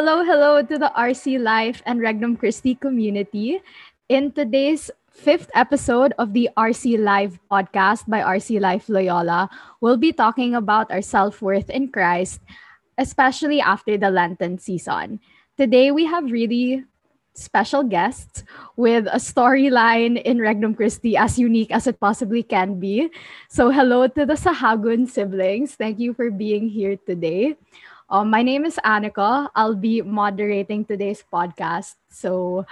Hello, hello to the RC Life and Regnum Christi community. In today's fifth episode of the RC Live podcast by RC Life Loyola, we'll be talking about our self worth in Christ, especially after the Lenten season. Today, we have really special guests with a storyline in Regnum Christi as unique as it possibly can be. So, hello to the Sahagun siblings. Thank you for being here today. Um, my name is Annika. I'll be moderating today's podcast. So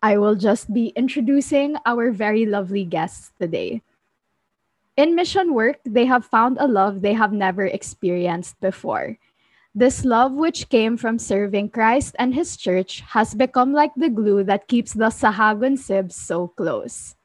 I will just be introducing our very lovely guests today. In mission work, they have found a love they have never experienced before. This love, which came from serving Christ and his church, has become like the glue that keeps the Sahagun Sibs so close.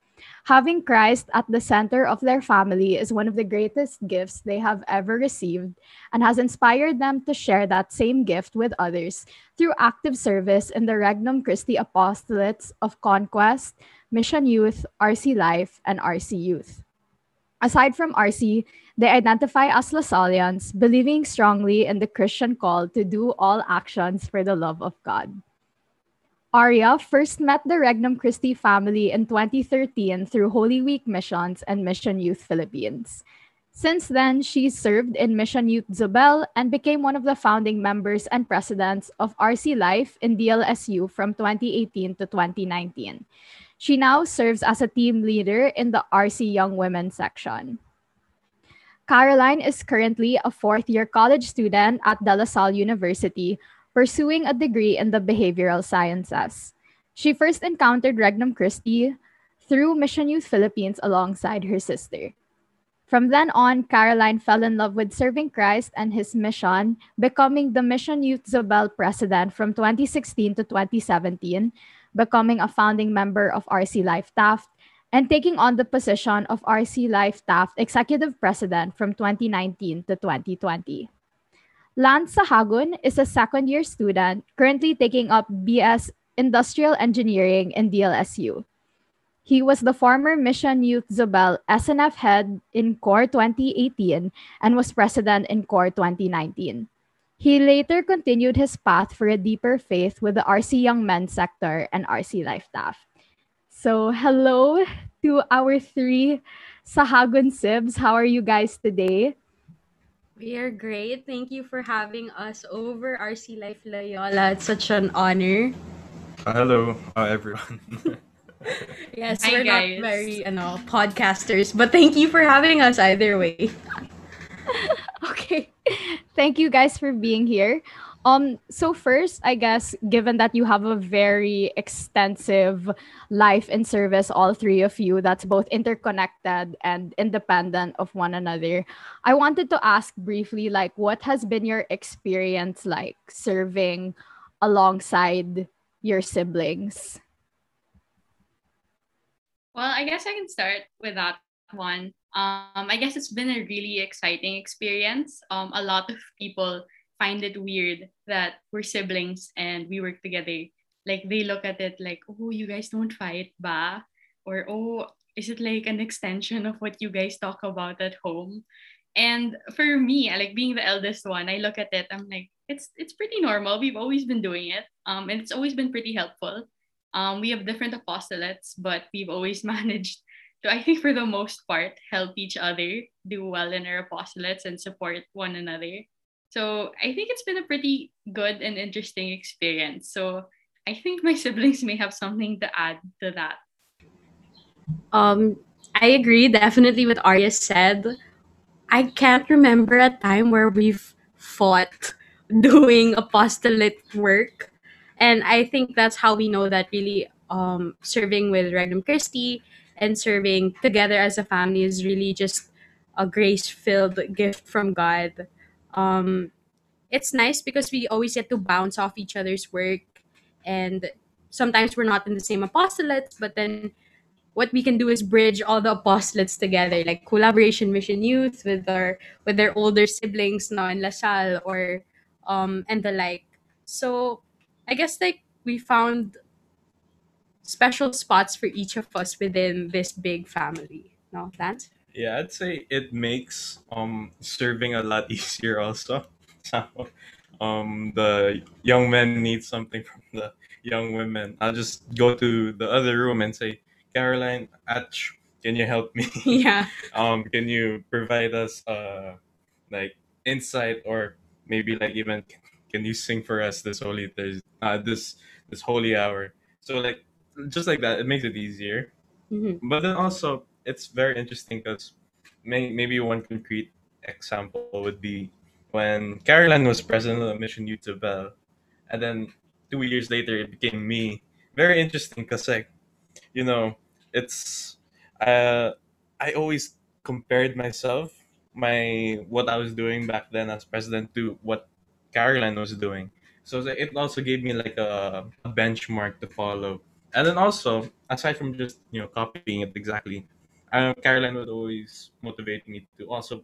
Having Christ at the center of their family is one of the greatest gifts they have ever received and has inspired them to share that same gift with others through active service in the Regnum Christi Apostolates of Conquest, Mission Youth, RC Life, and RC Youth. Aside from RC, they identify as Lasallians, believing strongly in the Christian call to do all actions for the love of God. Aria first met the Regnum Christi family in 2013 through Holy Week missions and Mission Youth Philippines. Since then, she served in Mission Youth Zobel and became one of the founding members and presidents of RC Life in DLSU from 2018 to 2019. She now serves as a team leader in the RC Young Women section. Caroline is currently a fourth year college student at De La Salle University, pursuing a degree in the behavioral sciences. She first encountered Regnum Christi through Mission Youth Philippines alongside her sister. From then on, Caroline fell in love with serving Christ and his mission, becoming the Mission Youth Zobel president from 2016 to 2017, becoming a founding member of RC Life Taft, and taking on the position of RC Life Taft executive president from 2019 to 2020. Lance Sahagun is a second year student currently taking up BS Industrial Engineering in DLSU. He was the former Mission Youth Zobel SNF head in Core 2018 and was president in Core 2019. He later continued his path for a deeper faith with the RC Young Men sector and RC Life Taft. So, hello to our three Sahagun Sibs. How are you guys today? We are great. Thank you for having us over RC Life Loyola. It's such an honor. Hello, uh, everyone. yes, Hi, we're guys. not very ano, podcasters, but thank you for having us either way. okay. Thank you guys for being here. Um so first, I guess given that you have a very extensive life in service all three of you that's both interconnected and independent of one another, I wanted to ask briefly like what has been your experience like serving alongside your siblings? Well, I guess I can start with that one. Um, I guess it's been a really exciting experience. Um, a lot of people find it weird that we're siblings and we work together. Like they look at it like, oh, you guys don't fight, ba? Or oh, is it like an extension of what you guys talk about at home? And for me, like being the eldest one, I look at it, I'm like, it's it's pretty normal. We've always been doing it. Um, and it's always been pretty helpful. Um, we have different apostolates, but we've always managed to, I think, for the most part, help each other do well in our apostolates and support one another. So I think it's been a pretty good and interesting experience. So I think my siblings may have something to add to that. Um, I agree definitely with Arya said. I can't remember a time where we've fought doing apostolate work. And I think that's how we know that really um, serving with Regnum Christi and serving together as a family is really just a grace filled gift from God. Um, it's nice because we always get to bounce off each other's work and sometimes we're not in the same apostolates, but then what we can do is bridge all the apostolates together, like collaboration mission youth with our with their older siblings now in La Salle or um and the like. So I guess like we found special spots for each of us within this big family. No, Lance? Yeah, I'd say it makes um serving a lot easier also. So, um the young men need something from the young women, I'll just go to the other room and say, Caroline, Atch, can you help me? yeah. um, can you provide us uh like insight or maybe like even can you sing for us this holy Thursday, uh, this this holy hour? So like just like that, it makes it easier. Mhm. But then also, it's very interesting because may, maybe one concrete example would be when Caroline was president of Mission Youth and then two years later it became me. Very interesting because like, you know, it's uh, I always compared myself, my what I was doing back then as president to what Caroline was doing. So it also gave me like a, a benchmark to follow. And then also, aside from just you know copying it exactly, uh, Caroline would always motivate me to also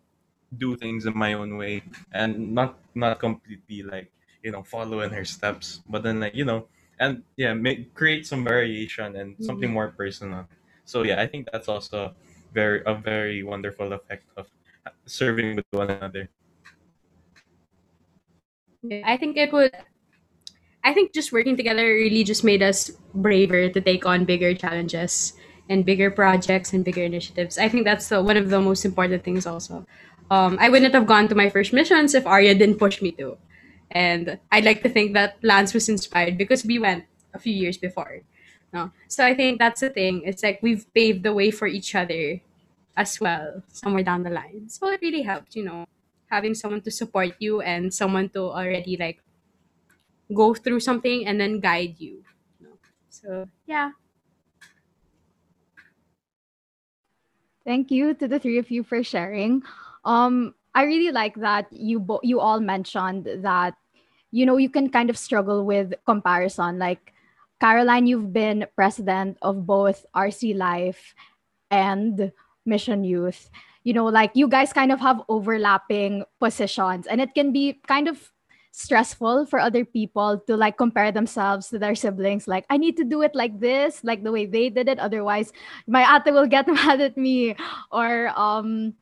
do things in my own way and not not completely like you know follow in her steps, but then like you know and yeah make create some variation and something more personal. So yeah, I think that's also very a very wonderful effect of serving with one another. I think it would. I think just working together really just made us braver to take on bigger challenges and bigger projects and bigger initiatives. I think that's the, one of the most important things. Also, um, I wouldn't have gone to my first missions if Arya didn't push me to, and I'd like to think that Lance was inspired because we went a few years before. No, so I think that's the thing. It's like we've paved the way for each other as well somewhere down the line. So it really helped, you know, having someone to support you and someone to already like go through something and then guide you. you know. So yeah. Thank you to the three of you for sharing. Um, I really like that you bo- you all mentioned that you know you can kind of struggle with comparison. Like Caroline, you've been president of both RC Life and Mission Youth. You know, like you guys kind of have overlapping positions, and it can be kind of stressful for other people to like compare themselves to their siblings like i need to do it like this like the way they did it. Otherwise my ate will get mad at me. Or um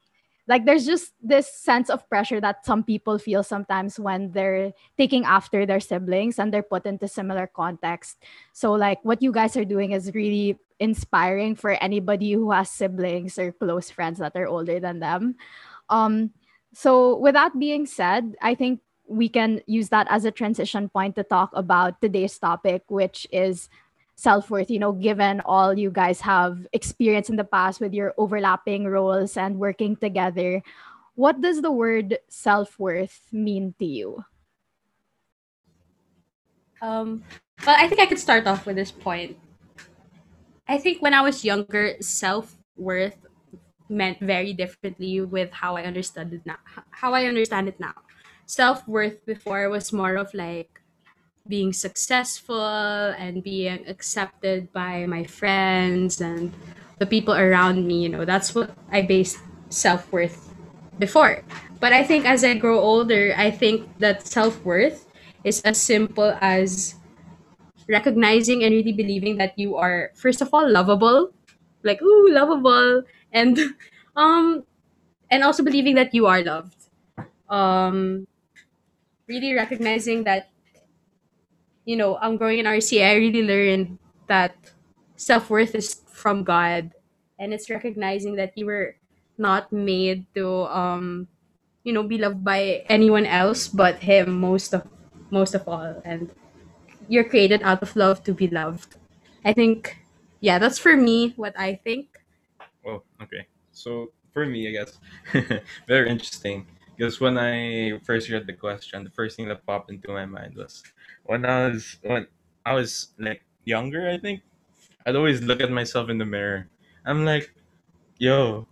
like there's just this sense of pressure that some people feel sometimes when they're taking after their siblings and they're put into similar context. So like what you guys are doing is really inspiring for anybody who has siblings or close friends that are older than them. Um so with that being said i think we can use that as a transition point to talk about today's topic, which is self worth. You know, given all you guys have experienced in the past with your overlapping roles and working together, what does the word self worth mean to you? Um, well, I think I could start off with this point. I think when I was younger, self worth meant very differently with how I understood it now. How I understand it now. Self worth before was more of like being successful and being accepted by my friends and the people around me. You know, that's what I based self worth before. But I think as I grow older, I think that self worth is as simple as recognizing and really believing that you are first of all lovable like ooh lovable and um and also believing that you are loved um really recognizing that you know i'm growing in rca i really learned that self-worth is from god and it's recognizing that you were not made to um you know be loved by anyone else but him most of most of all and you're created out of love to be loved. I think, yeah, that's for me what I think. Oh, okay. So for me, I guess, very interesting. Because when I first read the question, the first thing that popped into my mind was when I was when I was like younger. I think I'd always look at myself in the mirror. I'm like, yo,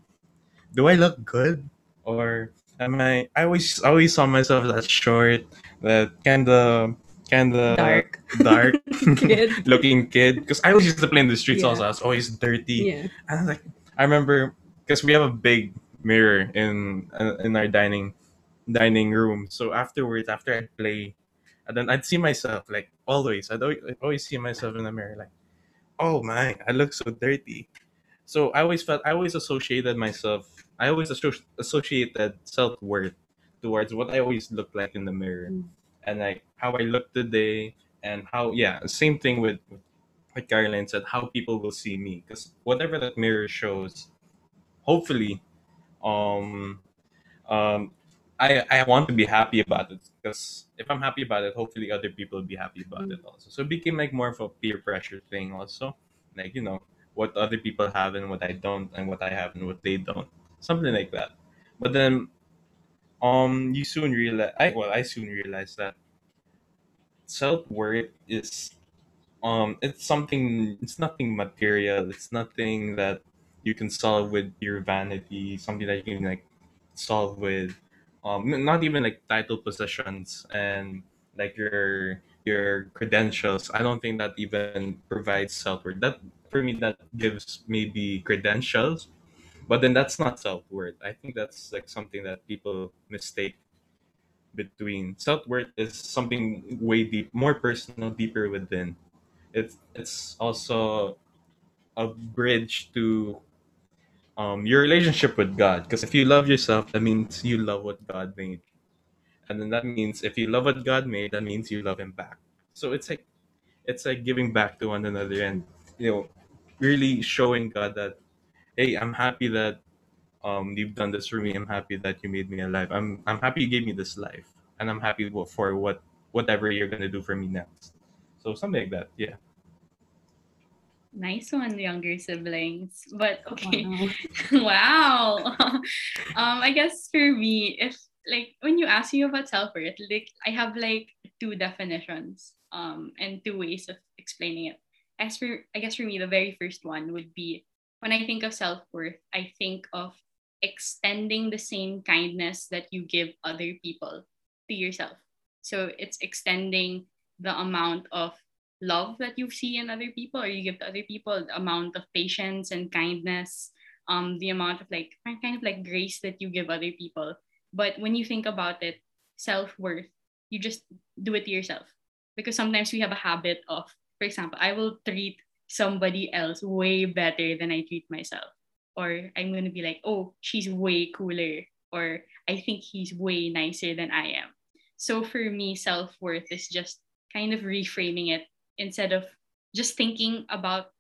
do I look good? Or am I? I always always saw myself as short, that kind of kind of Dark. dark Kid. looking kid. Because I always used to play in the streets. Yeah. Also, I was always dirty. Yeah. And I was like, I remember because we have a big mirror in in our dining dining room. So afterwards, after I'd play, and then I'd see myself like always. I'd always, I'd always see myself in the mirror like, oh my, I look so dirty. So I always felt I always associated myself. I always associ- associated self worth towards what I always looked like in the mirror. Mm. and like how I look today and how yeah, same thing with what Caroline said, how people will see me because whatever that mirror shows, hopefully, um, um, I I want to be happy about it because if I'm happy about it, hopefully other people will be happy about Mm. it also. So it became like more of a peer pressure thing also, like you know what other people have and what I don't, and what I have and what they don't, something like that. But then, um, you soon realize, I well, I soon realized that self worth is um it's something it's nothing material it's nothing that you can solve with your vanity something that you can like solve with um not even like title possessions and like your your credentials. I don't think that even provides self-worth. That for me that gives maybe credentials but then that's not self-worth. I think that's like something that people mistake between. Self-worth is something way deep more personal deeper within. It's it's also a bridge to um your relationship with God. Because if you love yourself, that means you love what God made, and then that means if you love what God made, that means you love Him back. So it's like it's like giving back to one another, and you know, really showing God that hey, I'm happy that um you've done this for me. I'm happy that you made me alive. I'm I'm happy you gave me this life, and I'm happy for what whatever you're gonna do for me next. So something like that, yeah. Nice one, younger siblings. But okay. Wow. um, I guess for me, if like when you ask me about self worth, like I have like two definitions, um, and two ways of explaining it. As for I guess for me, the very first one would be when I think of self worth, I think of extending the same kindness that you give other people to yourself. So it's extending the amount of love that you see in other people or you give to other people, the amount of patience and kindness um the amount of like kind of like grace that you give other people. But when you think about it self-worth you just do it to yourself. Because sometimes we have a habit of for example i will treat somebody else way better than i treat myself. Or i'm going to be like oh she's way cooler or i think he's way nicer than i am. So for me self-worth is just kind of reframing it instead of just thinking about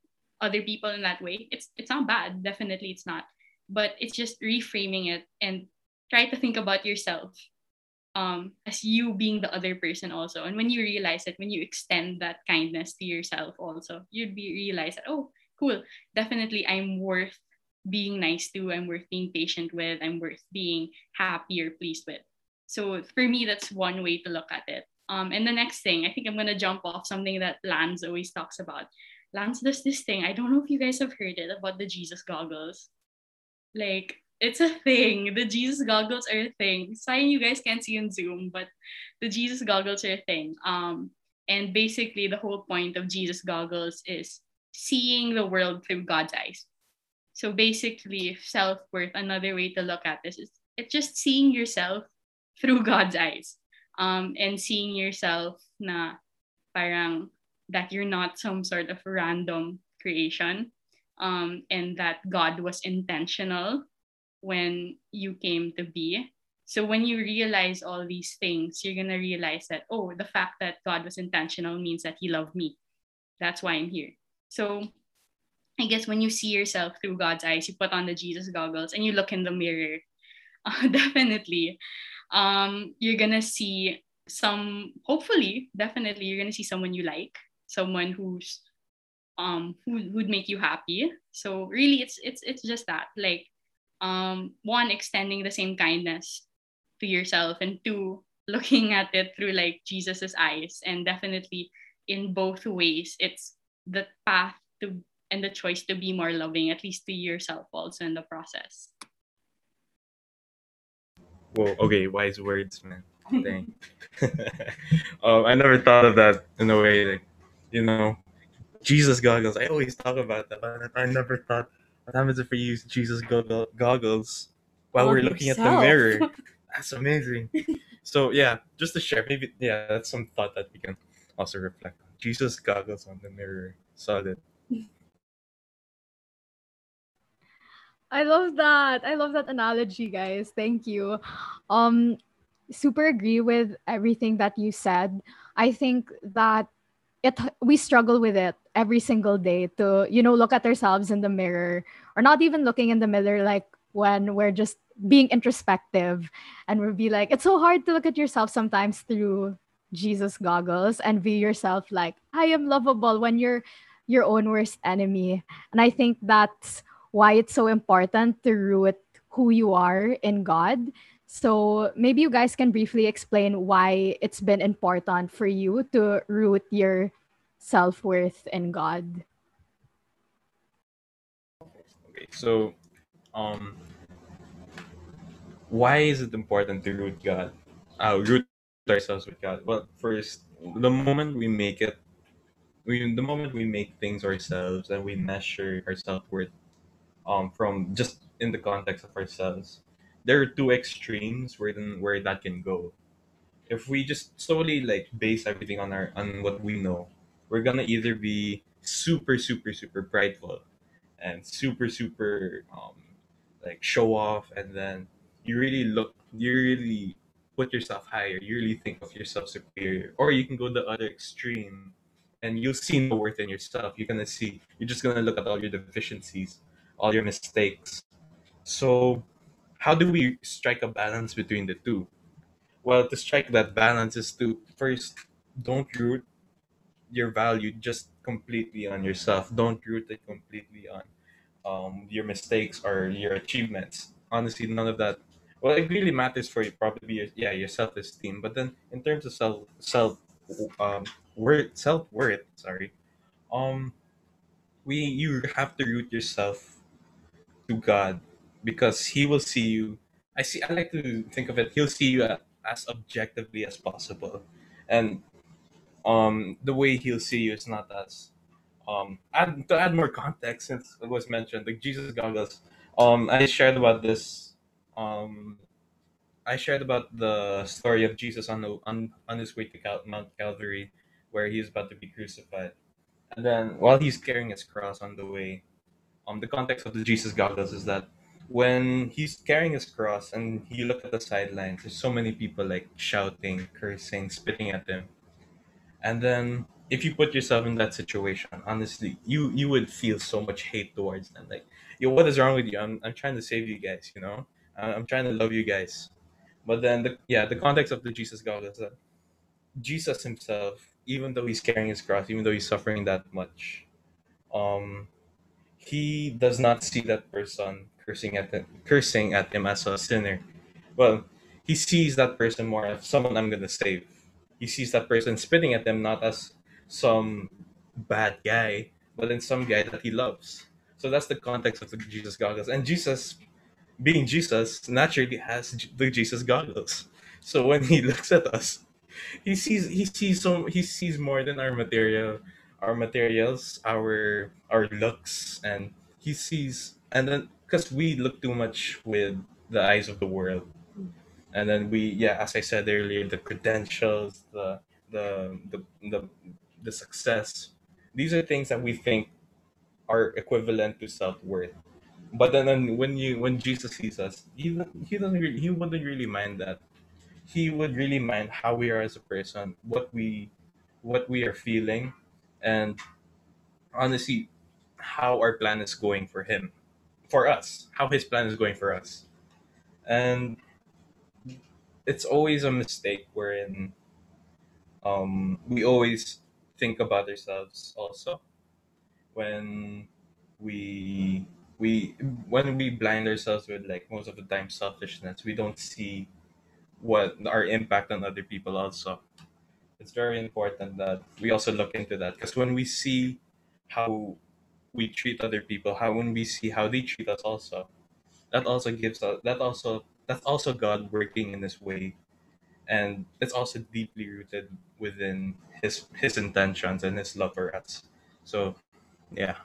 other people in that way it's it's not bad. Definitely it's not. But it's just reframing it and try to think about yourself um as you being the other person also. And when you realize it when you extend that kindness to yourself also you'd be realize that oh cool. Definitely i'm worth being nice to i'm worth being patient with i'm worth being happy or pleased with. So for me that's one way to look at it um and the next thing i think i'm to jump off something that lance always talks about Lance does this thing. I don't know if you guys have heard it about the Jesus goggles. Like, it's a thing. The Jesus goggles are a thing. Sorry, you guys can't see on Zoom, but the Jesus goggles are a thing. Um, and basically, the whole point of Jesus goggles is seeing the world through God's eyes. So basically, self worth, another way to look at this is it's just seeing yourself through God's eyes. Um, and seeing yourself na parang that you're not some sort of random creation um, and that God was intentional when you came to be. So when you realize all these things, you're going to realize that, oh, the fact that God was intentional means that He loved me. That's why I'm here. So I guess when you see yourself through God's eyes, you put on the Jesus goggles and you look in the mirror, uh, definitely, um, you're to see some, hopefully, definitely, you're to see someone you like someone who's um who would make you happy. So really it's it's it's just that like um one extending the same kindness to yourself and two looking at it through like jesus's eyes. And definitely in both ways it's the path to and the choice to be more loving at least to yourself also in the process Whoa, okay, wise words, man. Dang. um, I never thought of that in a way, like, you know, Jesus goggles. I always talk about that, but I never thought, what happens if we use Jesus goggle- goggles while we're looking at the mirror? That's amazing. so, yeah, just to share, maybe, yeah, that's some thought that we can also reflect on. Jesus goggles on the mirror. Solid. I love that. I love that analogy, guys. Thank you. Um super agree with everything that you said. I think that it we struggle with it every single day to you know look at ourselves in the mirror or not even looking in the mirror like when we're just being introspective and we'll be like it's so hard to look at yourself sometimes through Jesus goggles and view yourself like I am lovable when you're your own worst enemy and I think that's why it's so important to root who you are in God so maybe you guys can briefly explain why it's been important for you to root your self worth in God. Okay, so um, why is it important to root God? Uh, root ourselves with God. Well, first, the moment we make it, we the moment we make things ourselves and we measure our self worth, um, from just in the context of ourselves, there are two extremes where then where that can go. If we just solely like base everything on our on what we know, we're gonna either be super super super prideful and super super um like show off and then you really look you really put yourself higher you really think of yourself superior. Or you can go the other extreme and you'll see no worth in yourself. You're gonna see you're just gonna look at all your deficiencies all your mistakes so how do we strike a balance between the two? Well, to strike that balance is to first don't root your value just completely on yourself. Don't root it completely on um, your mistakes or your achievements. Honestly, none of that. Well, it really matters for you probably your, yeah your self esteem. But then in terms of self self um worth self worth sorry um we you have to root yourself to God because He will see you. I see. I like to think of it. He'll see you as objectively as possible, and um, the way He'll see you is not as um. Add, to add more context, since it was mentioned, like Jesus goggles. Um, I shared about this. Um, I shared about the story of Jesus on the on on his way to Cal- Mount Calvary, where he is about to be crucified, and then while he's carrying his cross on the way, um the context of the Jesus goggles is that when he's carrying his cross and he look at the sidelines, there's so many people like shouting, cursing, spitting at him. And then if you put yourself in that situation, honestly, you you would feel so much hate towards them. Like, yo, what is wrong with you? I'm I'm trying to save you guys, you know? I'm trying to love you guys. But then the yeah, the context of the Jesus goggles is that Jesus himself, even though he's carrying his cross, even though he's suffering that much, um he does not see that person cursing at him, cursing at him as a sinner. Well, he sees that person more as someone I'm gonna save. He sees that person spitting at them not as some bad guy, but in some guy that he loves. So that's the context of the Jesus goggles. And Jesus, being Jesus, naturally has the Jesus goggles. So when he looks at us, he sees he sees so he sees more than our material our materials our our looks and he sees and then because we look too much with the eyes of the world. And then we yeah as i said earlier the credentials the the the the, the success these are things that we think are equivalent to self-worth. But then, then when you when jesus sees us he, he doesn't really, he wouldn't really mind that. He would really mind how we are as a person, what we what we are feeling, and honestly, how our plan is going for him, for us, how his plan is going for us. And it's always a mistake wherein um, we always think about ourselves also when we we when we blind ourselves with like most of the time selfishness we don't see what our impact on other people also it's very important that we also look into that. Because when we see how we treat other people how when we see how they treat us also that also gives us that also that's also god working in this way. And it's also deeply rooted within his his intentions and his love for us. So yeah.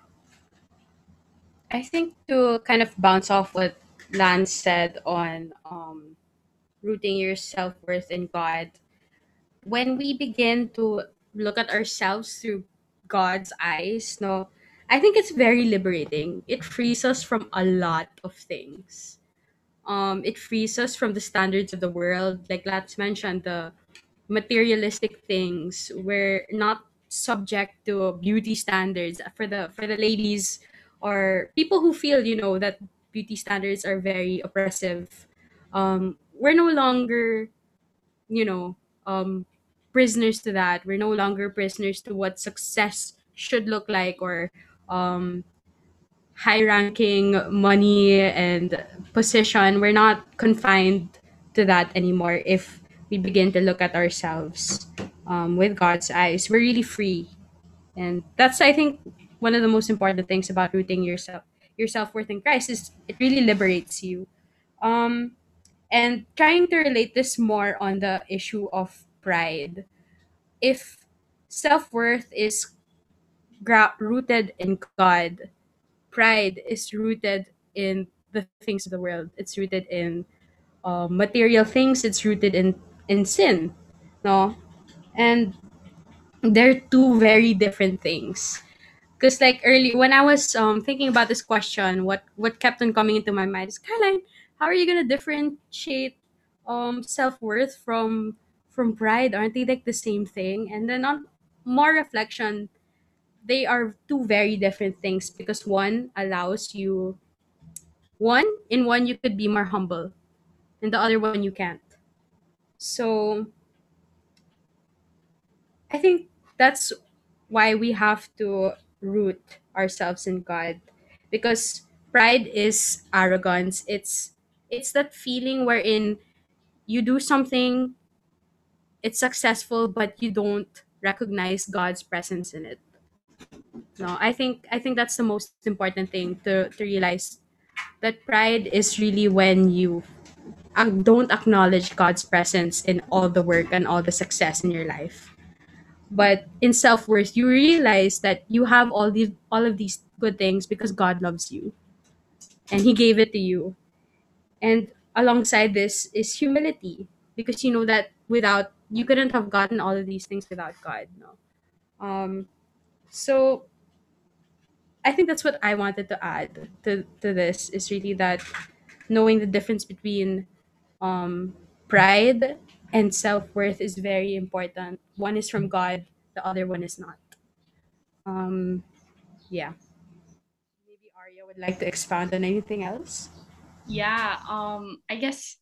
I think to kind of bounce off what Lance said on um, rooting your self worth in God, when we begin to look at ourselves through God's eyes, no, I think it's very liberating. It frees us from a lot of things. Um, it frees us from the standards of the world. Like Lance mentioned, the materialistic things. We're not subject to beauty standards for the for the ladies or people who feel you know that beauty standards are very oppressive. Um, we're no longer, you know, um, prisoners to that. We're no longer prisoners to what success should look like or um, high ranking money and position. We're not confined to that anymore if we begin to look at ourselves um, with God's eyes. We're really free. And that's, I think, one of the most important things about rooting yourself your self-worth in Christ is it really liberates you. Um, and trying to relate this more on the issue of pride. If self-worth is gra- rooted in God, pride is rooted in the things of the world. It's rooted in uh, material things. It's rooted in in sin, no, and they're two very different things. Because like early when I was um thinking about this question, what what kept on coming into my mind is Caroline, how are you gonna differentiate um self worth from from pride? Aren't they like the same thing? And then on more reflection, they are two very different things because one allows you one in one you could be more humble and the other one you can't so i think that's why we have to root ourselves in god because pride is arrogance it's it's that feeling wherein you do something it's successful but you don't recognize god's presence in it. No i think i think that's the most important thing to to realize that pride is really when you don't acknowledge god's presence in all the work and all the success in your life. But in self-worth you realize that you have all these all of these good things because god loves you. And he gave it to you. And alongside this is humility because you know that without you couldn't have gotten all of these things without god no um so I think that's what I wanted to add to, to this is really that knowing the difference between um, pride and self worth is very important. One is from God, the other one is not. Um, yeah. Maybe Arya would like to expound on anything else. Yeah, um, I guess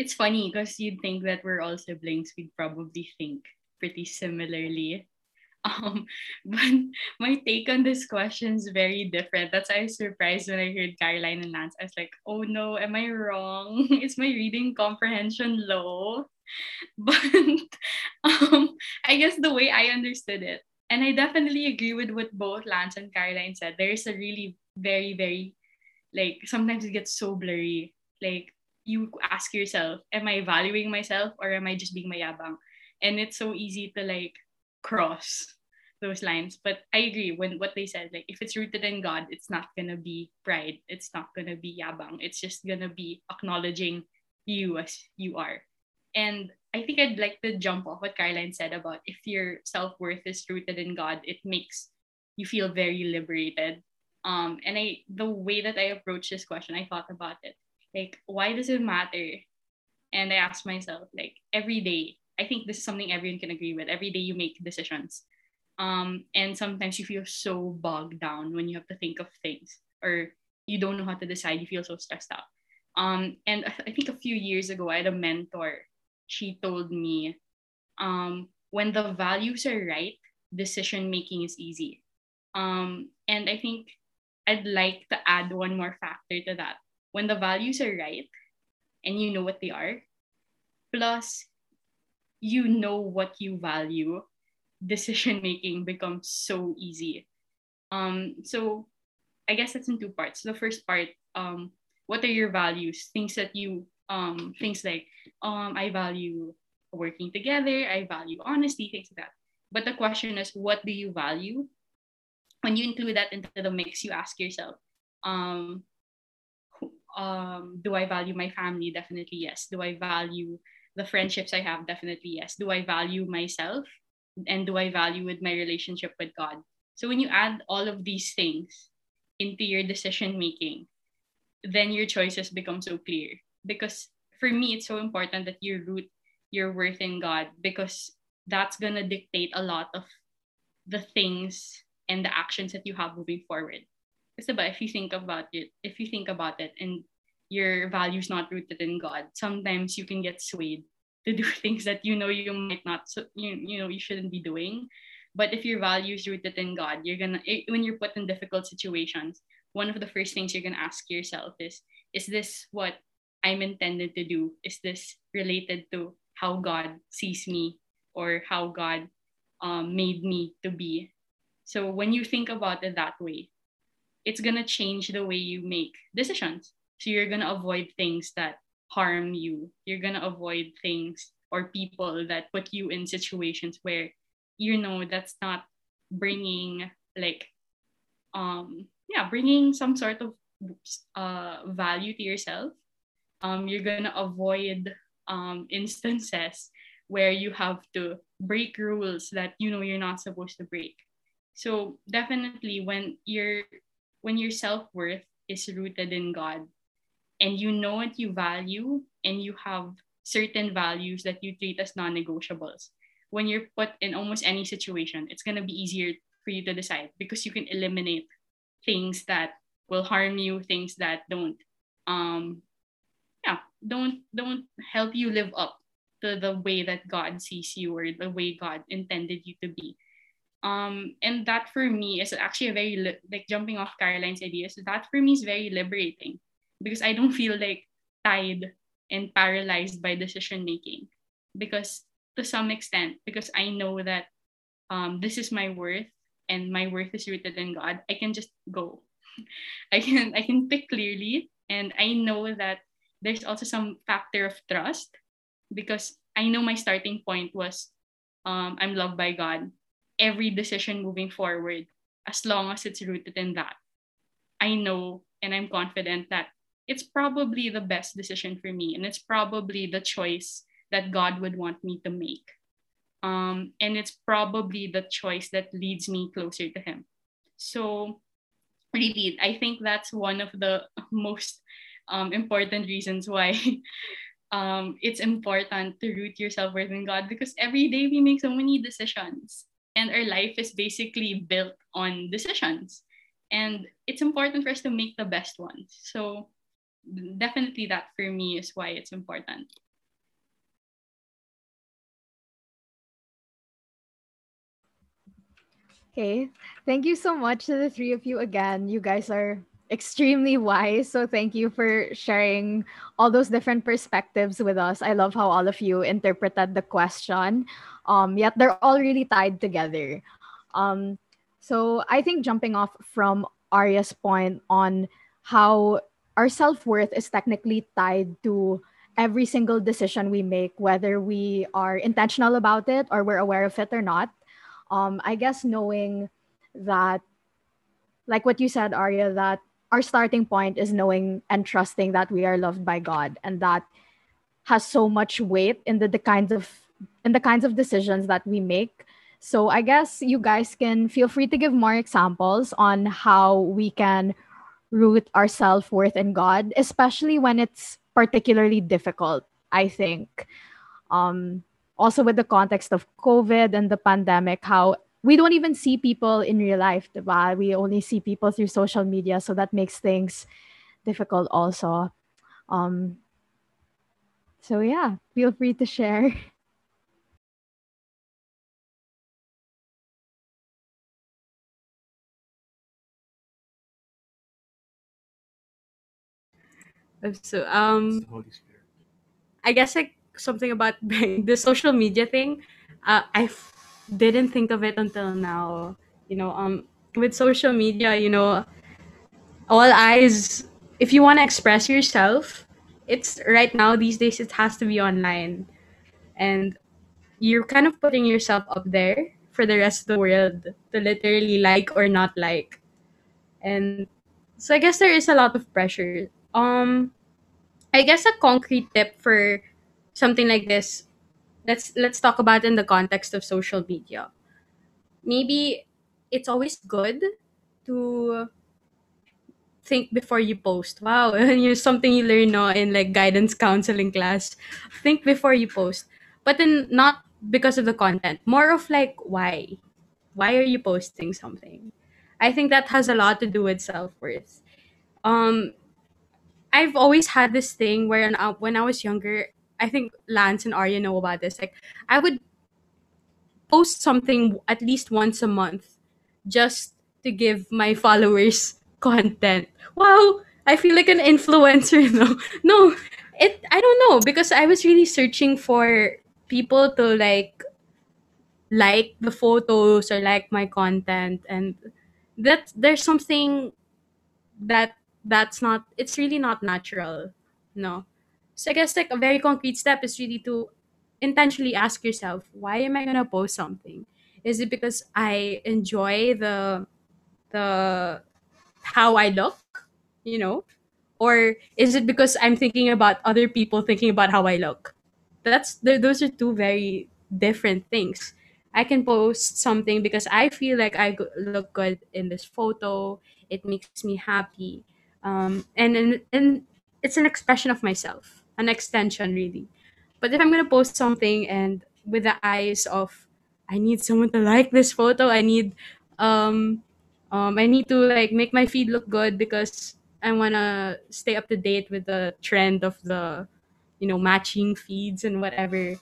it's funny because you'd think that we're all siblings. We'd probably think pretty similarly. Um, but my take on this question is very different. That's why I was surprised when I heard Caroline and Lance. I was like, oh no, am I wrong? Is my reading comprehension low? But um, I guess the way I understood it, and I definitely agree with what both Lance and Caroline said, there's a really very, very, like, sometimes it gets so blurry. Like, you ask yourself, am I valuing myself or am I just being mayabang? And it's so easy to, like, cross those lines. But I agree when what they said, like if it's rooted in God, it's not gonna be pride. It's not gonna be yabang. It's just gonna be acknowledging you as you are. And I think I'd like to jump off what Caroline said about if your self-worth is rooted in God, it makes you feel very liberated. Um, and I the way that I approach this question, I thought about it. Like, why does it matter? And I asked myself, like, every day, I think this is something everyone can agree with. Every day you make decisions. Um, and sometimes you feel so bogged down when you have to think of things or you don't know how to decide. You feel so stressed out. Um, and I think a few years ago, I had a mentor. She told me, um, when the values are right, decision making is easy. Um, and I think I'd like to add one more factor to that. When the values are right and you know what they are, plus you know what you value, decision making becomes so easy. Um, so I guess that's in two parts. The first part, um, what are your values? Things that you um things like um I value working together, I value honesty, things like that. But the question is, what do you value? When you include that into the mix, you ask yourself, um, um, do I value my family? Definitely yes. Do I value the friendships I have, definitely yes. Do I value myself? And do I value with my relationship with God? So when you add all of these things into your decision making, then your choices become so clear. because for me it's so important that you root your worth in God because that's gonna dictate a lot of the things and the actions that you have moving forward. Because if you think about it, if you think about it and your values not rooted in God, sometimes you can get swayed to do things that you know you might not so you, you know you shouldn't be doing. But if your values rooted in God, you're gonna when you're put in difficult situations, one of the first things you're gonna ask yourself is, is this what I'm intended to do? Is this related to how God sees me or how God um, made me to be? So when you think about it that way, it's gonna change the way you make decisions. So you're gonna avoid things that harm you. You're gonna avoid things or people that put you in situations where you know that's not bringing like um yeah bringing some sort of uh value to yourself um you're gonna avoid um instances where you have to break rules that you know you're not supposed to break so definitely when your when your self-worth is rooted in God and you know what you value and you have certain values that you treat as non-negotiables, when you're put in almost any situation, it's gonna be easier for you to decide because you can eliminate things that will harm you, things that don't um yeah, don't don't help you live up to the way that God sees you or the way God intended you to be um and that for me is actually a very li- like jumping off caroline's ideas that for me is very liberating because i don't feel like tied and paralyzed by decision making because to some extent because i know that um this is my worth and my worth is rooted in god i can just go. I can i can pick clearly and i know that there's also some factor of trust because i know my starting point was um i'm loved by god every decision moving forward as long as it's rooted in that. I know and I'm confident that it's probably the best decision for me and it's probably the choice that God would want me to make. Um, and it's probably the choice that leads me closer to Him. So, really, I think that's one of the most um, important reasons why um, it's important to root yourself within God because every day we make so many decisions and our life is basically built on decisions and it's important for us to make the best ones so definitely that for me is why it's important Okay. Thank you so much to the three of you again. You guys are extremely wise. So thank you for sharing all those different perspectives with us. I love how all of you interpreted the question. Um, yet they're all really tied together. Um, so I think jumping off from Arya's point on how our self-worth is technically tied to every single decision we make, whether we are intentional about it or we're aware of it or not. Um, I guess knowing that, like what you said, Arya, that our starting point is knowing and trusting that we are loved by God, and that has so much weight in the, the kinds of in the kinds of decisions that we make. So I guess you guys can feel free to give more examples on how we can root our self worth in God, especially when it's particularly difficult. I think. Um, also with the context of COVID and the pandemic, how we don't even see people in real life, diba? We only see people through social media, so that makes things difficult also. Um, so yeah, feel free to share. So um I guess like something about the social media thing. Uh, I f- didn't think of it until now. You know, um, with social media, you know, all eyes. If you want to express yourself, it's right now these days. It has to be online, and you're kind of putting yourself up there for the rest of the world to literally like or not like, and so I guess there is a lot of pressure. Um, I guess a concrete tip for something like this let's let's talk about in the context of social media maybe it's always good to think before you post. Wow, And you something you learn no, in like guidance counseling class. Think before you post. But then not because of the content. More of like why? Why are you posting something? I think that has a lot to do with self-worth. Um I've always had this thing where when I was younger, I think Lance and Arya know about this. Like I would post something at least once a month just to give my followers content. Wow, I feel like an influencer no. No, it I don't know because I was really searching for people to like like the photos or like my content and that there's something that that's not it's really not natural no so i guess like a very concrete step is really to intentionally ask yourself why am i gonna post something? Is it because i enjoy the the how i look you know? Or is it because i'm thinking about other people thinking about how i look? That's th- those are two very different things. I can post something because i feel like i look good in this photo. It makes me happy. Um, and, and and it's an expression of myself an extension really. But if i'm gonna post something and with the eyes of i need someone to like this photo i need um um i need to like make my feed look good because i want to stay up to date with the trend of the you know matching feeds and whatever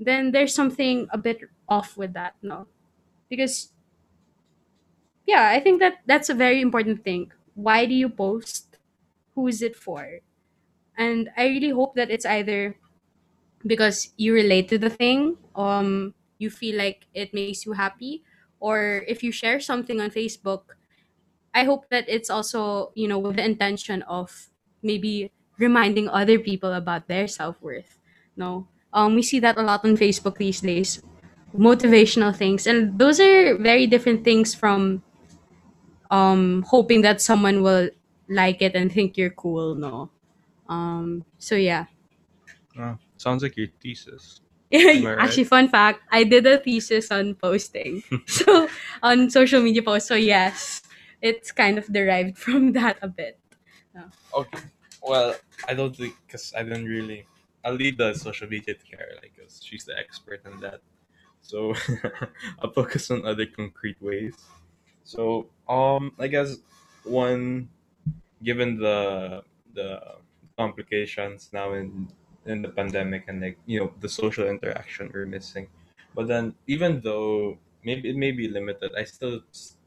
then there's something a bit off with that no? Because yeah i think that that's a very important thing. Why do you post? Who is it for and i really hope that it's either because you relate to the thing um you feel like it makes you happy or if you share something on facebook i hope that it's also you know with the intention of maybe reminding other people about their self-worth no? Um we see that a lot on facebook these days. Motivational things. And those are very different things from um hoping that someone will like it and think you're cool no um so yeah Oh, sounds like your thesis. Right? Actually, fun fact, I did a thesis on posting. so on social media posts. So yes, it's kind of derived from that a bit. Okay. Well, I don't think because I didn't really. I'll leave the social media to Caroline because she's the expert in that. So I'll focus on other concrete ways. So um, I guess one, given the the complications now in in the pandemic and like you know the social interaction we're missing, but then even though maybe it may be limited, I still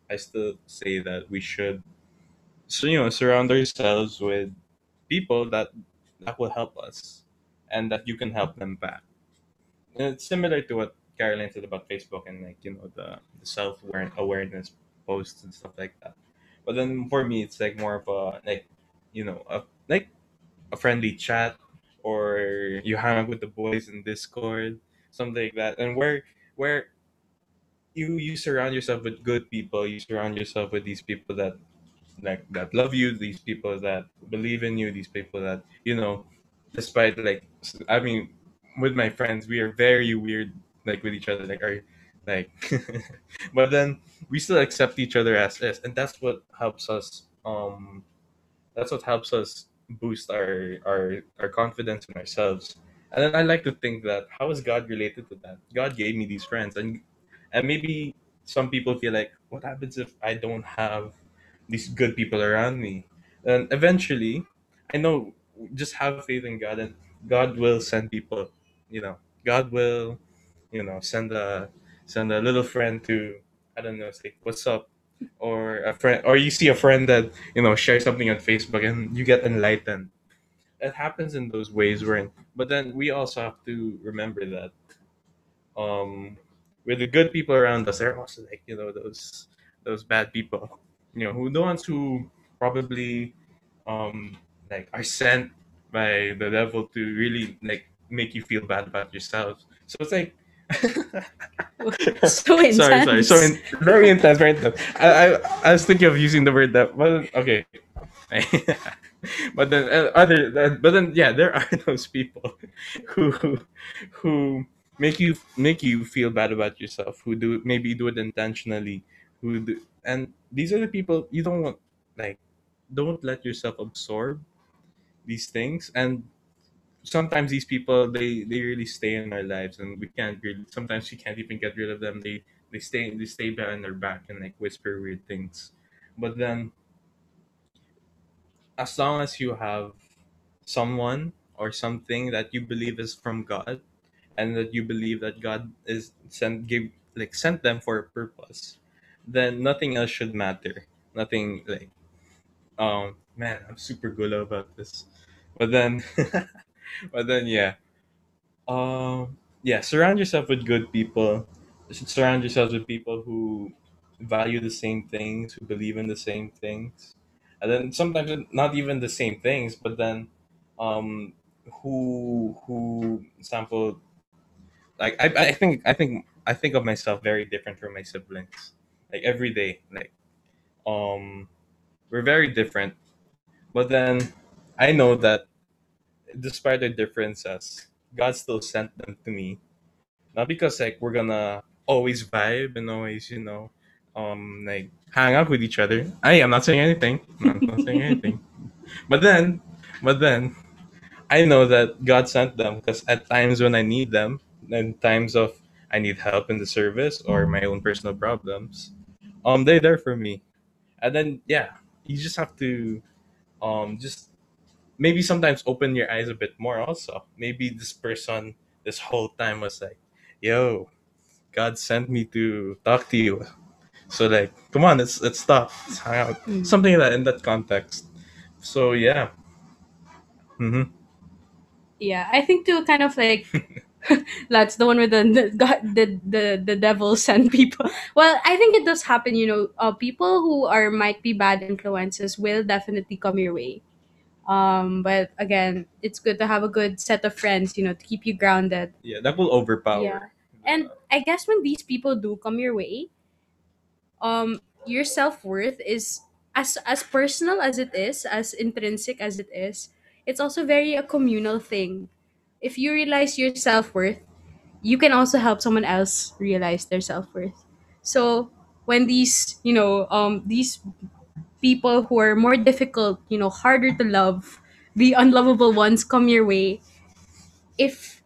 I still say that we should so you know surround ourselves with people that that will help us and that you can help them back. And it's similar to what caroline said about facebook and like you know the, the self awareness posts and stuff like that. But then for me it's like more of a like you know a like a friendly chat or you hang out with the boys in discord something like that. And where where you you surround yourself with good people you surround yourself with these people that like that love you these people that believe in you these people that you know despite like i mean with my friends we are very weird like with each other like are like but then we still accept each other as is and that's what helps us um that's what helps us boost our our our confidence in ourselves. And then i like to think that how is god related to that? God gave me these friends and and maybe some people feel like what happens if i don't have these good people around me? And eventually i know just have faith in god and god will send people you know. God will you know send a send a little friend to i don't know say what's up or a friend or you see a friend that you know shares something on facebook and you get enlightened. It happens in those ways where but then we also have to remember that um with the good people around us there are also like you know those those bad people. You know who the ones who probably um like are sent by the devil to really like make you feel bad about yourself. So it's like So sorry sorry so in, very intense very intense. I, I i was thinking of using the word that well okay. But then uh, other than, but then yeah there are those people who who make you make you feel bad about yourself who do maybe do it intentionally who do and these are the people you don't want like don't let yourself absorb these things and sometimes these people they they really stay in our lives and we can't really sometimes we can't even get rid of them. They they stay they stay behind our back and like whisper weird things. But then as long as you have someone or something that you believe is from god and that you believe that god is sent give like sent them for a purpose then nothing else should matter. Nothing like um man i'm super good about this. But then but then yeah. Um yeah surround yourself with good people. Surround yourself with people who value the same things who believe in the same things. And then sometimes not even the same things but then um who who sample like I, I think i think i think of myself very different from my siblings. Like every day like um we're very different. But then i know that despite their differences god still sent them to me. Not because like we're gonna always vibe and always you know um like hang out with each other. I i'm not saying anything. I'm not saying anything. But then but then i know that god sent them because at times when i need them in times of i need help in the service or my own personal problems um they're there for me. And then yeah you just have to um just maybe sometimes open your eyes a bit more also maybe this person this whole time was like yo god sent me to talk to you so like come on let's let's talk let's hang out Mm. something like that in that context so yeah hmm Yeah, I think to kind of like that's the one with the the God- the the, the devil sent people. Well, I think it does happen. You know, uh, people who are might be bad influences will definitely come your way. Um, but again, it's good to have a good set of friends. You know, to keep you grounded. yeah that will overpower Yeah. And I guess when these people do come your way, um, your self worth is as as personal as it is, as intrinsic as it is. It's also very a communal thing. If you realize your self worth, you can also help someone else realize their self worth. So when these you know um these people who are more difficult, you know, harder to love, the unlovable ones come your way, if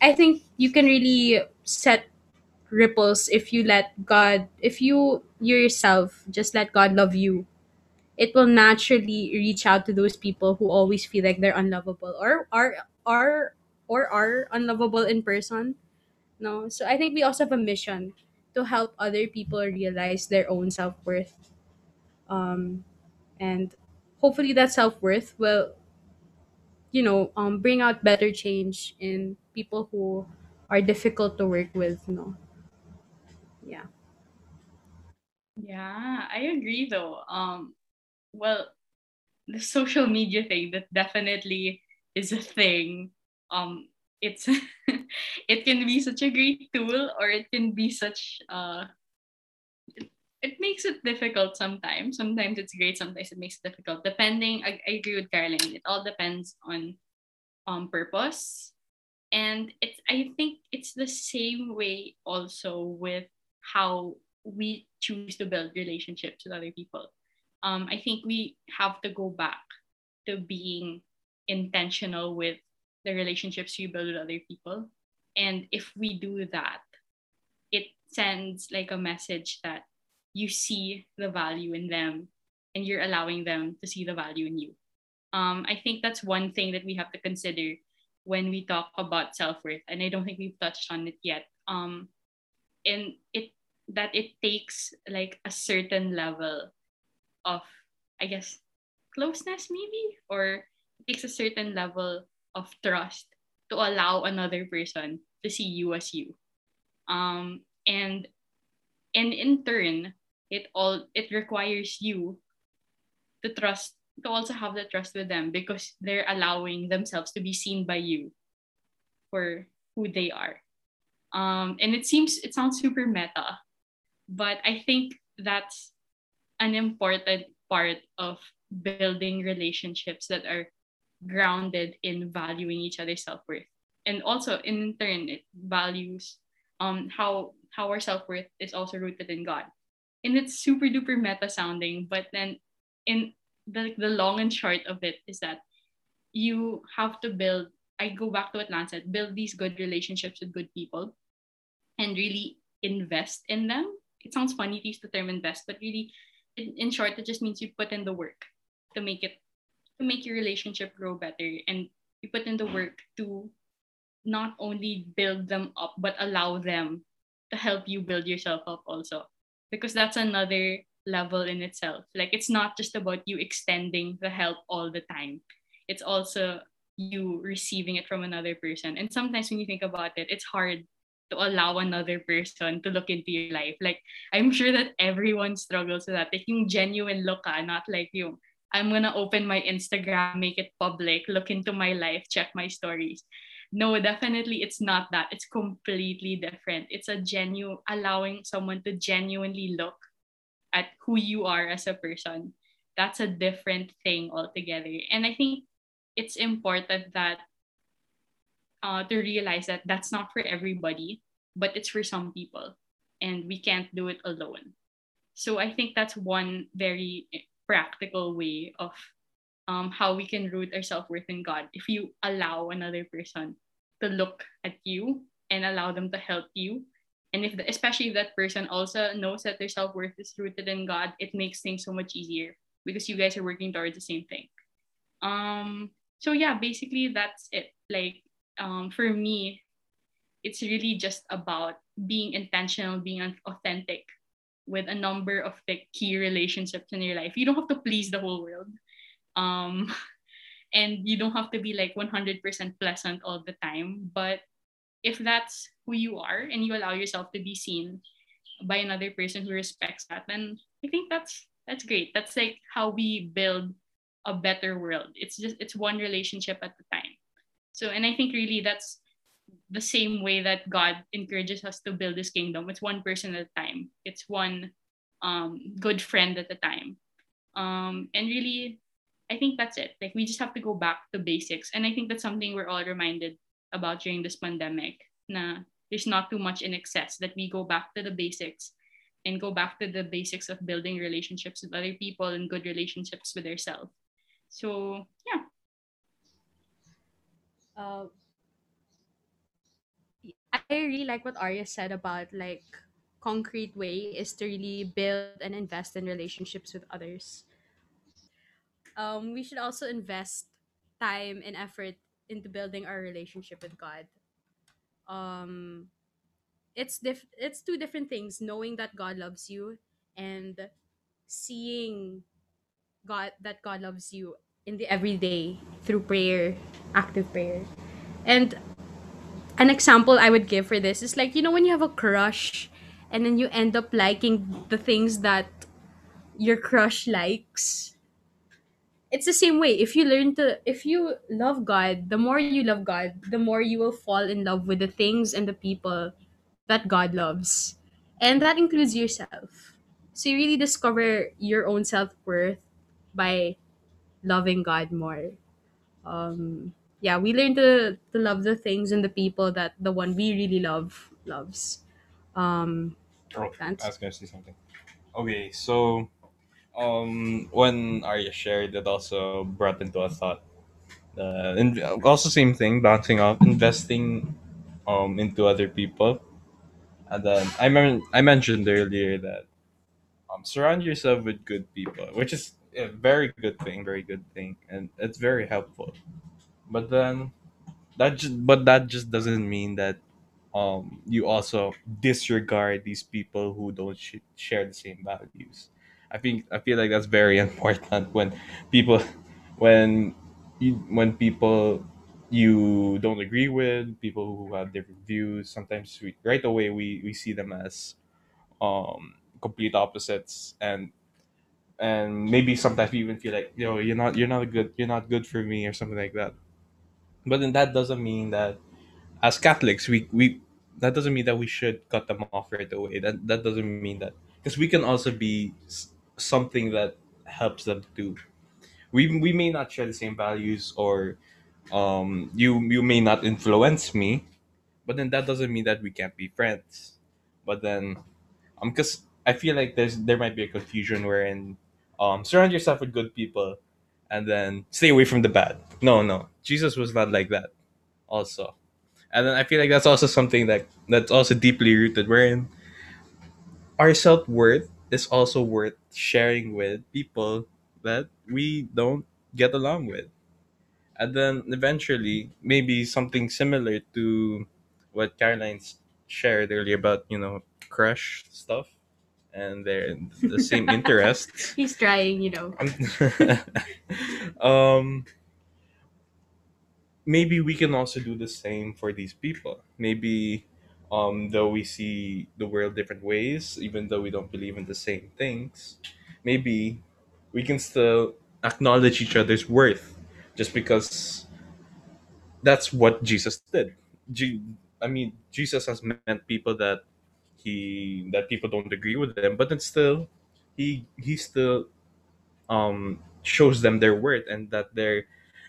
I think you can really set ripples if you let God, if you yourself just let God love you, it will naturally reach out to those people who always feel like they're unlovable or are are or are unlovable in person. No, so I think we also have a mission to help other people realize their own self worth, um, and hopefully that self worth will you know um bring out better change in people who are difficult to work with. No, yeah. Yeah, I agree though. Um, well, the social media thing that definitely is a thing. Um, it's it can be such a great tool, or it can be such uh, it, makes it difficult sometimes. Sometimes it's great, sometimes it makes it difficult. Depending, I, I agree with Caroline. It all depends on um purpose, and it's I think it's the same way also with how we choose to build relationships with other people um, I think we have to go back to being intentional with the relationships we build with other people. And if we do that, it sends like a message that you see the value in them and you're allowing them to see the value in you. Um, I think that's one thing that we have to consider when we talk about self worth. And I don't think we've touched on it yet. Um, and it that it takes like a certain level of I guess closeness maybe or it takes a certain level of trust to allow another person to see you as you. Um and and in turn it all it requires you to trust to also have the trust with them because they're allowing themselves to be seen by you for who they are. Um and it seems it sounds super meta, but I think that's an important part of building relationships that are grounded in valuing each other's self-worth and also in turn it values um how how our self-worth is also rooted in god and it's super duper meta sounding but then in the the long and short of it is that you have to build. I go back to what Lance said: build these good relationships with good people, and really invest in them. It sounds funny to use the term invest, but really, in, in short, it just means you put in the work to make it to make your relationship grow better, and you put in the work to not only build them up but allow them to help you build yourself up also because that's another level in itself. Like it's not just about you extending the help all the time. It's also you receiving it from another person. And sometimes when you think about it it's hard to allow another person to look into your life. Like i'm sure that everyone struggles with that. Yung genuine look ah, not like you. i'm gonna open my instagram make it public look into my life check my stories no definitely it's not that. It's completely different. It's a genuine allowing someone to genuinely look at who you are as a person. That's a different thing altogether. And i think it's important that uh, to realize that that's not for everybody but it's for some people and we can't do it alone. So i think that's one very practical way of um, how we can root our self-worth in god if you allow another person to look at you and allow them to help you. And if the, especially if that person also knows that their self-worth is rooted in god it makes things so much easier because you guys are working towards the same thing. Um so yeah basically that's it. Like um for me it's really just about being intentional being authentic with a number of the key relationships in your life. You don't have to please the whole world um and you don't have to be like 100% pleasant all the time. But if that's who you are and you allow yourself to be seen by another person who respects that then i think that's that's great. That's like how we build a better world. It's just it's one relationship at a time. So and i think really that's the same way that god encourages us to build this kingdom. It's one person at a time. It's one um, good friend at a time. Um, and really I think that's it. Like we just have to go back to basics. And I think that's something we're all reminded about during this pandemic. Na there's not too much in excess, that we go back to the basics and go back to the basics of building relationships with other people and good relationships with ourselves. So yeah. Uh, I really like what Arya said about like concrete way is to really build and invest in relationships with others um, we should also invest time and effort into building our relationship with God. Um, it's diff- it's two different things: knowing that God loves you and seeing God that God loves you in the everyday through prayer, active prayer. And an example I would give for this is like you know when you have a crush and then you end up liking the things that your crush likes it's the same way. If you learn to if you love god the more you love god the more you will fall in love with the things and the people that god loves. And that includes yourself. So you really discover your own self-worth by loving god more. Um yeah we learn to to love the things and the people that the one we really love loves. Um Oh? I was gonna say something. Okay, so um, when Arya shared, it also brought into a thought. Uh, and also same thing, bouncing off, investing um into other people. And then I men- I mentioned earlier that um surround yourself with good people, which is a very good thing, very good thing, and it's very helpful. But then that just but that just doesn't mean that um you also disregard these people who don't sh- share the same values i think i feel like that's very important when people when you when people you don't agree with people who have different views sometimes we, right away we we see them as um complete opposites and and maybe sometimes we even feel like you know you're not you're not good you're not good for me or something like that but then that doesn't mean that as Catholics, we we that doesn't mean that we should cut them off right away. That that doesn't mean that because we can also be something that helps them too. We we may not share the same values, or um, you you may not influence me, but then that doesn't mean that we can't be friends. But then, um, because I feel like there's there might be a confusion wherein um, surround yourself with good people, and then stay away from the bad. No, no, Jesus was not like that. Also, and then I feel like that's also something that that's also deeply rooted. Wherein our self worth is also worth sharing with people that we don't get along with and then eventually maybe something similar to what Caroline shared earlier about you know crush stuff and they're the same interests. He's trying, you know. um, maybe we can also do the same for these people. Maybe um, though we see the world different ways, even though we don't believe in the same things, maybe we can still acknowledge each other's worth just because that's what Jesus did. I mean, Jesus has meant people that he that people don't agree with him, but then still, he he still um shows them their worth and that they're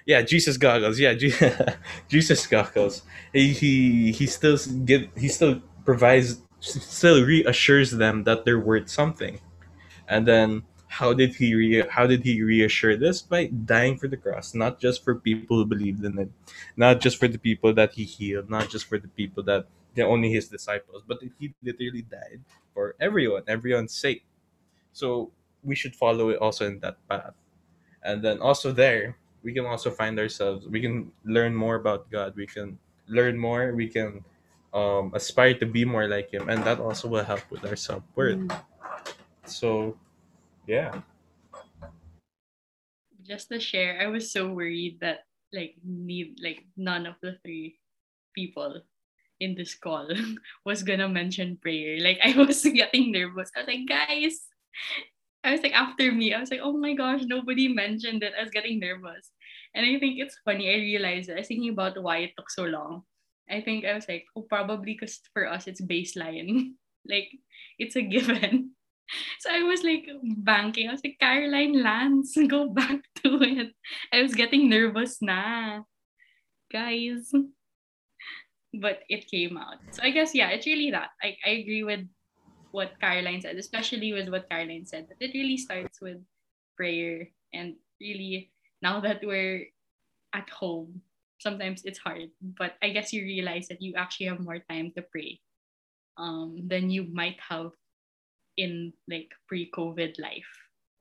yeah Jesus goggles yeah Je- Jesus goggles he he he still give he still provides still reassures them that they're worth something. And then how did he re- how did he reassure this? By dying for the cross not just for people who believed in it not just for the people that he healed not just for the people that they're only his disciples but he literally died for everyone everyone's sake. So we should follow it also in that path. And then also there we can also find ourselves we can learn more about god we can learn more we can um, aspire to be more like him and that also will help with our self-worth Mm. so yeah Just to share, I was so worried that like need like none of the three people in this call was gonna mention prayer. Like I was getting nervous. I was like, guys, I was like, after me, I was like, oh my gosh, nobody mentioned it. I was getting nervous. And I think it's funny. I realized I was thinking about why it took so long. I think I was like, oh, probably because for us it's baseline. like it's a given. So I was like banking. I was like, Caroline Lance, go back to it. I was getting nervous na. Guys. But it came out. So I guess yeah, it's really that. I, I agree with what Caroline said, especially with what Caroline said, that it really starts with prayer. And really, now that we're at home, sometimes it's hard. But I guess you realize that you actually have more time to pray um, than you might have in like pre-COVID life,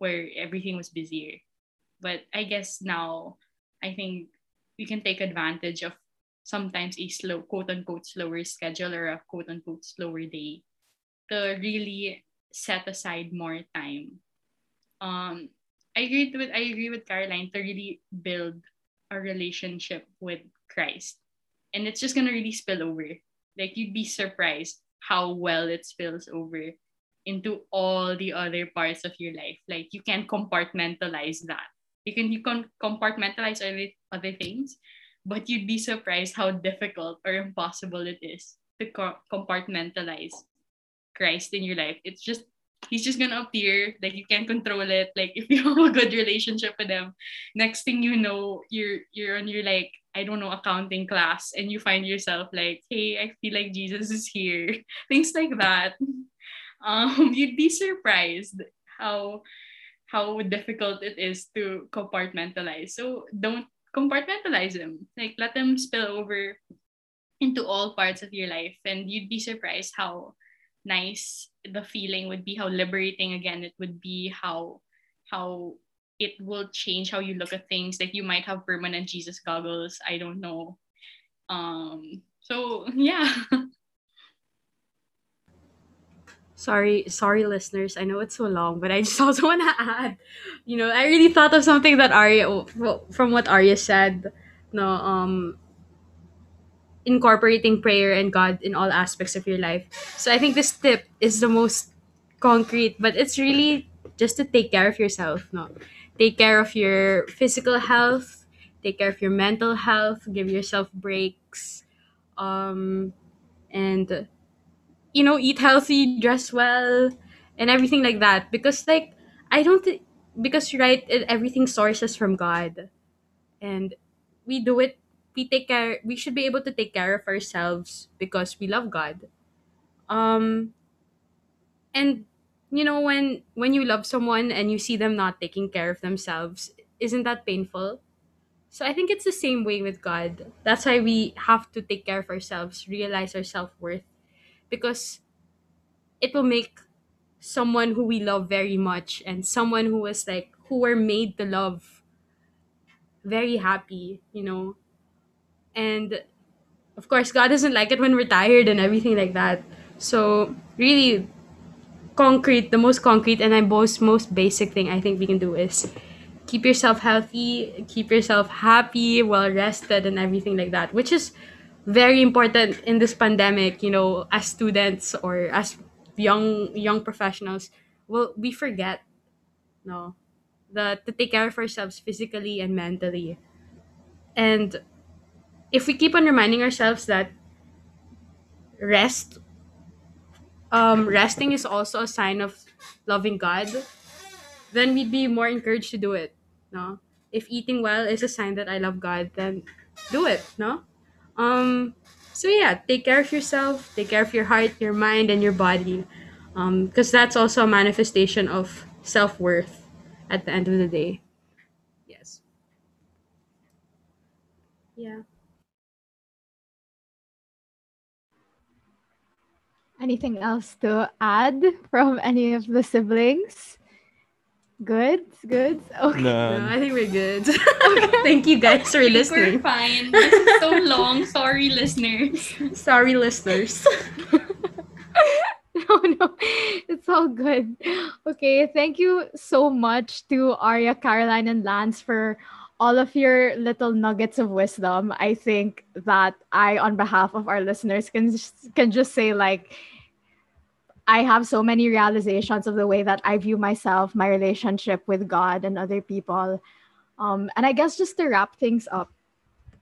where everything was busier. But I guess now, I think we can take advantage of sometimes a slow, quote unquote, slower schedule or a quote unquote slower day to really set aside more time. Um, I agree with I agree with Caroline to really build a relationship with Christ, and it's just gonna really spill over. Like you'd be surprised how well it spills over into all the other parts of your life. Like you can compartmentalize that. You can you can compartmentalize other other things, but you'd be surprised how difficult or impossible it is to co- compartmentalize Christ in your life. It's just he's just gonna appear like you can't control it. Like if you have a good relationship with him, next thing you know, you're you're on your like I don't know accounting class and you find yourself like, hey, I feel like Jesus is here. Things like that. Um, you'd be surprised how how difficult it is to compartmentalize. So don't compartmentalize them. Like let them spill over into all parts of your life and you'd be surprised how nice the feeling would be how liberating again it would be how how it will change how you look at things like you might have permanent jesus goggles i don't know um so yeah Sorry, sorry, listeners. I know it's so long, but I just also want to add. You know, I really thought of something that Arya, from what Arya said. No, um, incorporating prayer and God in all aspects of your life. So I think this tip is the most concrete, but it's really just to take care of yourself. No, take care of your physical health, take care of your mental health, give yourself breaks, um, and you know, eat healthy, dress well, and everything like that. Because like I don't because right, everything sources from God, and we do it. We take care. We should be able to take care of ourselves because we love God. Um, and you know when when you love someone and you see them not taking care of themselves, isn't that painful? So I think it's the same way with God. That's why we have to take care of ourselves, realize our self-worth because it will make someone who we love very much and someone who was like who were made to love very happy, you know. And of course, God doesn't like it when we're tired and everything like that. So really, concrete, the most concrete and the most most basic thing I think we can do is keep yourself healthy, keep yourself happy, well rested, and everything like that, which is very important in this pandemic. You know, as students or as young young professionals, well, we forget, no, that to take care of ourselves physically and mentally, and if we keep on reminding ourselves that rest um resting is also a sign of loving god then we'd be more encouraged to do it no? If eating well is a sign that i love god then do it no? Um so yeah take care of yourself take care of your heart your mind and your body um because that's also a manifestation of self-worth at the end of the day. Yes. Yeah Anything else to add from any of the siblings? Good, good. Okay. no, None. i think we're good thank you guys for We're fine. This is so long. Sorry, listeners. sorry listeners no, no, it's all good. Okay, thank you so much to Arya, Caroline, and Lance for all of your little nuggets of wisdom. I think that I, on behalf of our listeners, can just, can just say like I have so many realizations of the way that I view myself, my relationship with God and other people. Um, and I guess just to wrap things up,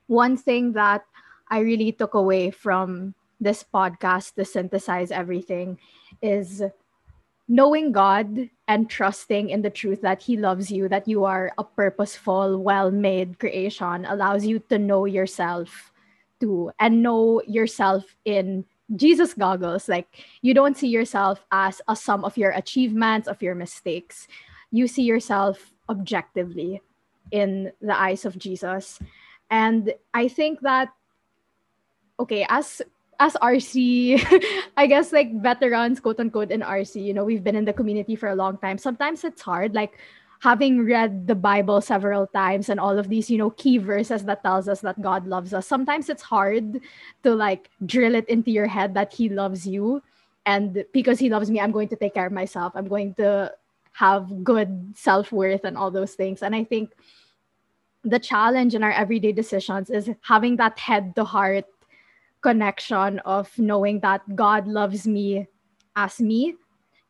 one thing that I really took away from this podcast to synthesize everything is knowing God and trusting in the truth that He loves you, that you are a purposeful, well made creation, allows you to know yourself too and know yourself in Jesus goggles. Like you don't see yourself as a sum of your achievements, of your mistakes. You see yourself objectively in the eyes of Jesus. And I think that okay, as as RC, I guess like veterans, quote unquote, in RC, you know, we've been in the community for a long time. Sometimes it's hard, like having read the Bible several times and all of these, you know, key verses that tells us that God loves us. Sometimes it's hard to like drill it into your head that He loves you. And because He loves me, I'm going to take care of myself. I'm going to have good self worth and all those things. And I think the challenge in our everyday decisions is having that head to heart connection of knowing that God loves me as me.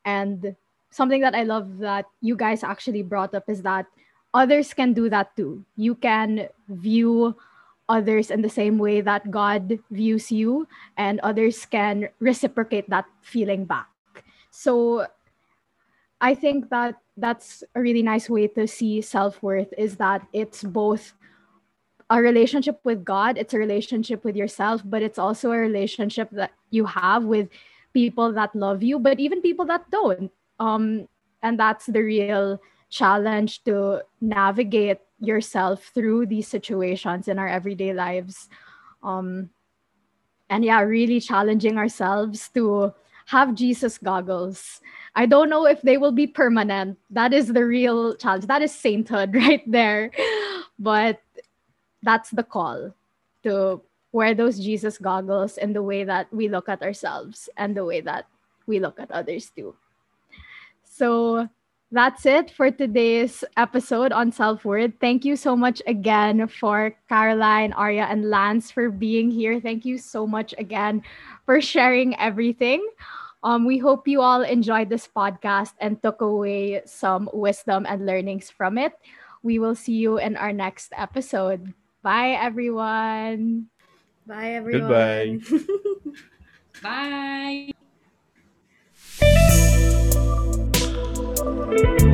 And something that I love that you guys actually brought up is that others can do that too. You can view others in the same way that God views you, and others can reciprocate that feeling back. So I think that that's a really nice way to see self worth is that it's both a relationship with God, it's a relationship with yourself, but it's also a relationship that you have with people that love you, but even people that don't. Um, and that's the real challenge to navigate yourself through these situations in our everyday lives. Um, and yeah, really challenging ourselves to have Jesus goggles. I don't know if they will be permanent. That is the real challenge. That is sainthood right there. But that's the call to wear those Jesus goggles in the way that we look at ourselves and the way that we look at others too. So that's it for today's episode on self worth. Thank you so much again for Caroline, Arya, and Lance for being here. Thank you so much again for sharing everything. Um, we hope you all enjoyed this podcast and took away some wisdom and learnings from it. We will see you in our next episode. Bye, everyone. Bye, everyone. Goodbye. Bye.